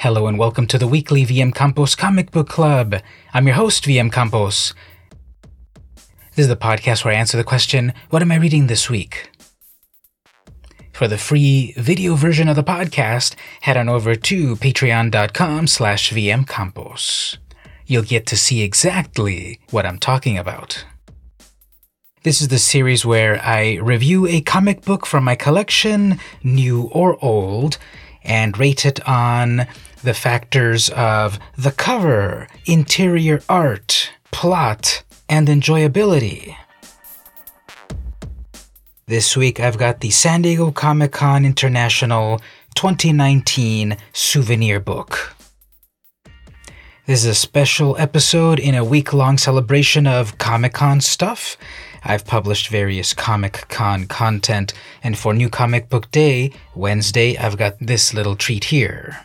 Hello and welcome to the weekly VM Campos Comic Book Club. I'm your host, VM Campos. This is the podcast where I answer the question, What am I reading this week? For the free video version of the podcast, head on over to patreon.com slash vmcampos. You'll get to see exactly what I'm talking about. This is the series where I review a comic book from my collection, new or old, and rate it on the factors of the cover, interior art, plot, and enjoyability. This week I've got the San Diego Comic Con International 2019 souvenir book. This is a special episode in a week long celebration of Comic Con stuff. I've published various Comic Con content, and for New Comic Book Day, Wednesday, I've got this little treat here.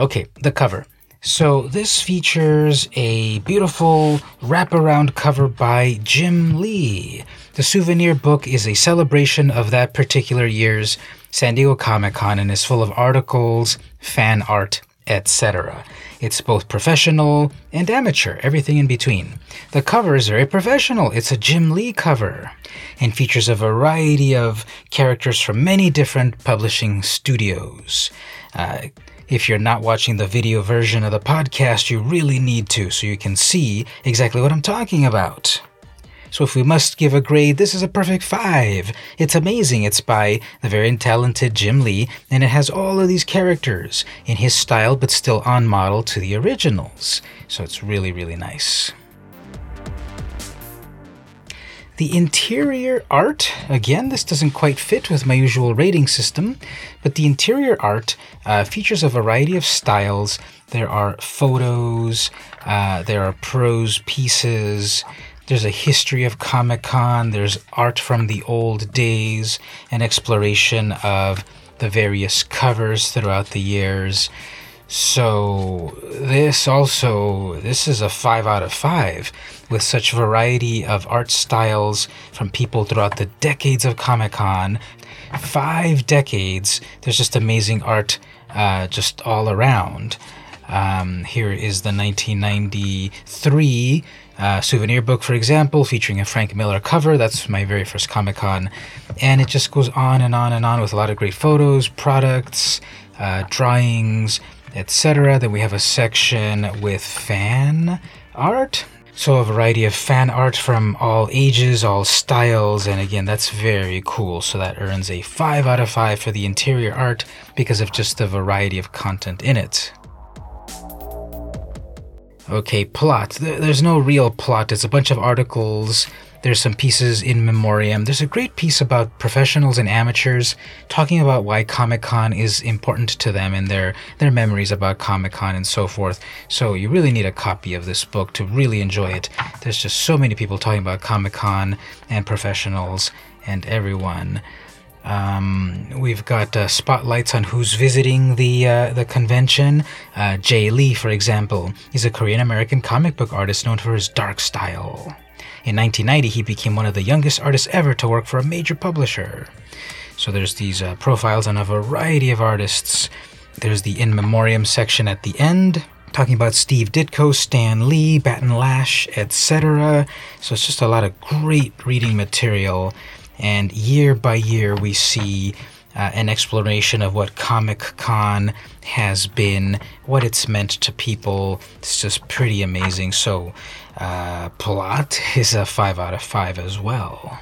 Okay, the cover. So this features a beautiful wraparound cover by Jim Lee. The souvenir book is a celebration of that particular year's San Diego Comic Con and is full of articles, fan art, etc. It's both professional and amateur, everything in between. The cover is very professional. It's a Jim Lee cover and features a variety of characters from many different publishing studios. Uh, if you're not watching the video version of the podcast, you really need to so you can see exactly what I'm talking about. So, if we must give a grade, this is a perfect five. It's amazing. It's by the very talented Jim Lee, and it has all of these characters in his style, but still on model to the originals. So, it's really, really nice. The interior art, again, this doesn't quite fit with my usual rating system, but the interior art uh, features a variety of styles. There are photos, uh, there are prose pieces, there's a history of Comic Con, there's art from the old days, an exploration of the various covers throughout the years. So this also this is a 5 out of 5 with such variety of art styles from people throughout the decades of Comic-Con. 5 decades. There's just amazing art uh, just all around. Um, here is the 1993 uh, souvenir book, for example, featuring a Frank Miller cover. That's my very first Comic Con. And it just goes on and on and on with a lot of great photos, products, uh, drawings, etc. Then we have a section with fan art. So, a variety of fan art from all ages, all styles, and again, that's very cool. So, that earns a 5 out of 5 for the interior art because of just the variety of content in it. Okay, plot. There's no real plot. It's a bunch of articles. There's some pieces in memoriam. There's a great piece about professionals and amateurs talking about why Comic Con is important to them and their their memories about Comic Con and so forth. So you really need a copy of this book to really enjoy it. There's just so many people talking about Comic Con and professionals and everyone. Um, we've got uh, spotlights on who's visiting the uh, the convention. Uh, Jae Lee, for example, is a Korean American comic book artist known for his dark style. In 1990, he became one of the youngest artists ever to work for a major publisher. So there's these uh, profiles on a variety of artists. There's the in memoriam section at the end, talking about Steve Ditko, Stan Lee, Batton Lash, etc. So it's just a lot of great reading material and year by year, we see uh, an exploration of what Comic Con has been, what it's meant to people. It's just pretty amazing. So, uh, plot is a 5 out of 5 as well.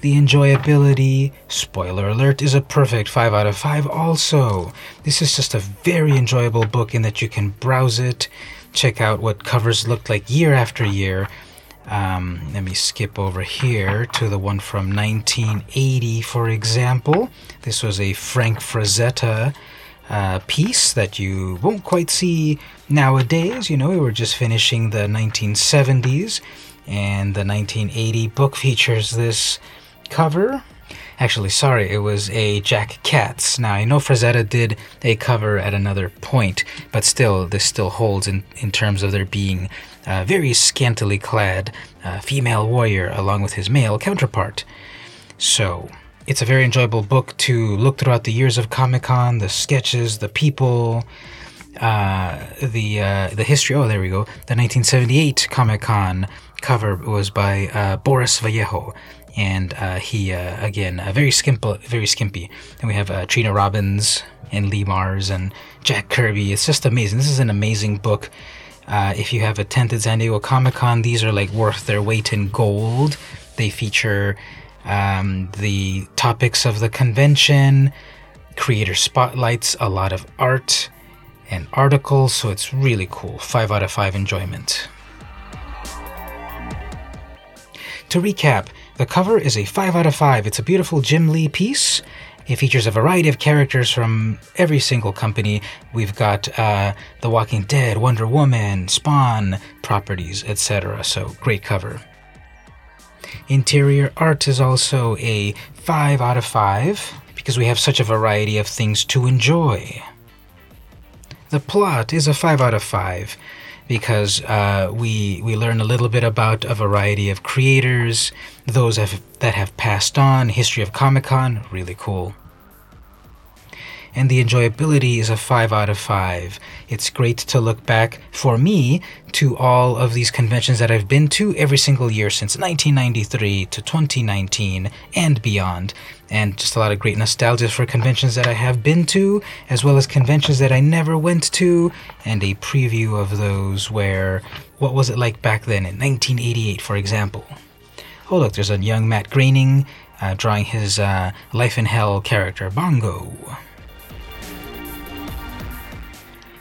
The enjoyability, spoiler alert, is a perfect 5 out of 5 also. This is just a very enjoyable book in that you can browse it, check out what covers looked like year after year, um, let me skip over here to the one from 1980, for example. This was a Frank Frazetta uh, piece that you won't quite see nowadays. You know, we were just finishing the 1970s, and the 1980 book features this cover. Actually, sorry, it was a Jack Katz. Now, I know Frazetta did a cover at another point, but still, this still holds in, in terms of there being a very scantily clad uh, female warrior along with his male counterpart. So, it's a very enjoyable book to look throughout the years of Comic Con, the sketches, the people, uh, the uh, the history. Oh, there we go. The 1978 Comic Con cover was by uh, Boris Vallejo, and uh, he uh, again uh, very skimp, very skimpy. And we have uh, Trina Robbins and Lee Marrs and Jack Kirby. It's just amazing. This is an amazing book. Uh, if you have attended San Diego Comic Con, these are like worth their weight in gold. They feature um, the topics of the convention, creator spotlights, a lot of art and articles, so it's really cool. 5 out of 5 enjoyment. To recap, the cover is a 5 out of 5. It's a beautiful Jim Lee piece. It features a variety of characters from every single company. We've got uh, The Walking Dead, Wonder Woman, Spawn properties, etc. So, great cover. Interior art is also a 5 out of 5 because we have such a variety of things to enjoy. The plot is a 5 out of 5 because uh, we we learn a little bit about a variety of creators, those have, that have passed on, history of Comic Con, really cool and the enjoyability is a 5 out of 5. It's great to look back, for me, to all of these conventions that I've been to every single year since 1993 to 2019 and beyond. And just a lot of great nostalgia for conventions that I have been to, as well as conventions that I never went to, and a preview of those where what was it like back then in 1988, for example. Oh, look, there's a young Matt Groening uh, drawing his uh, Life in Hell character, Bongo.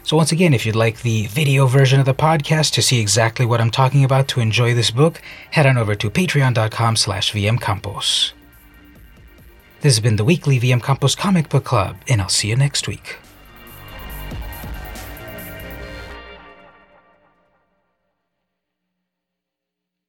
So once again, if you'd like the video version of the podcast to see exactly what I'm talking about to enjoy this book, head on over to patreon.com slash vmcampos. This has been the weekly VM Campos Comic Book Club, and I'll see you next week.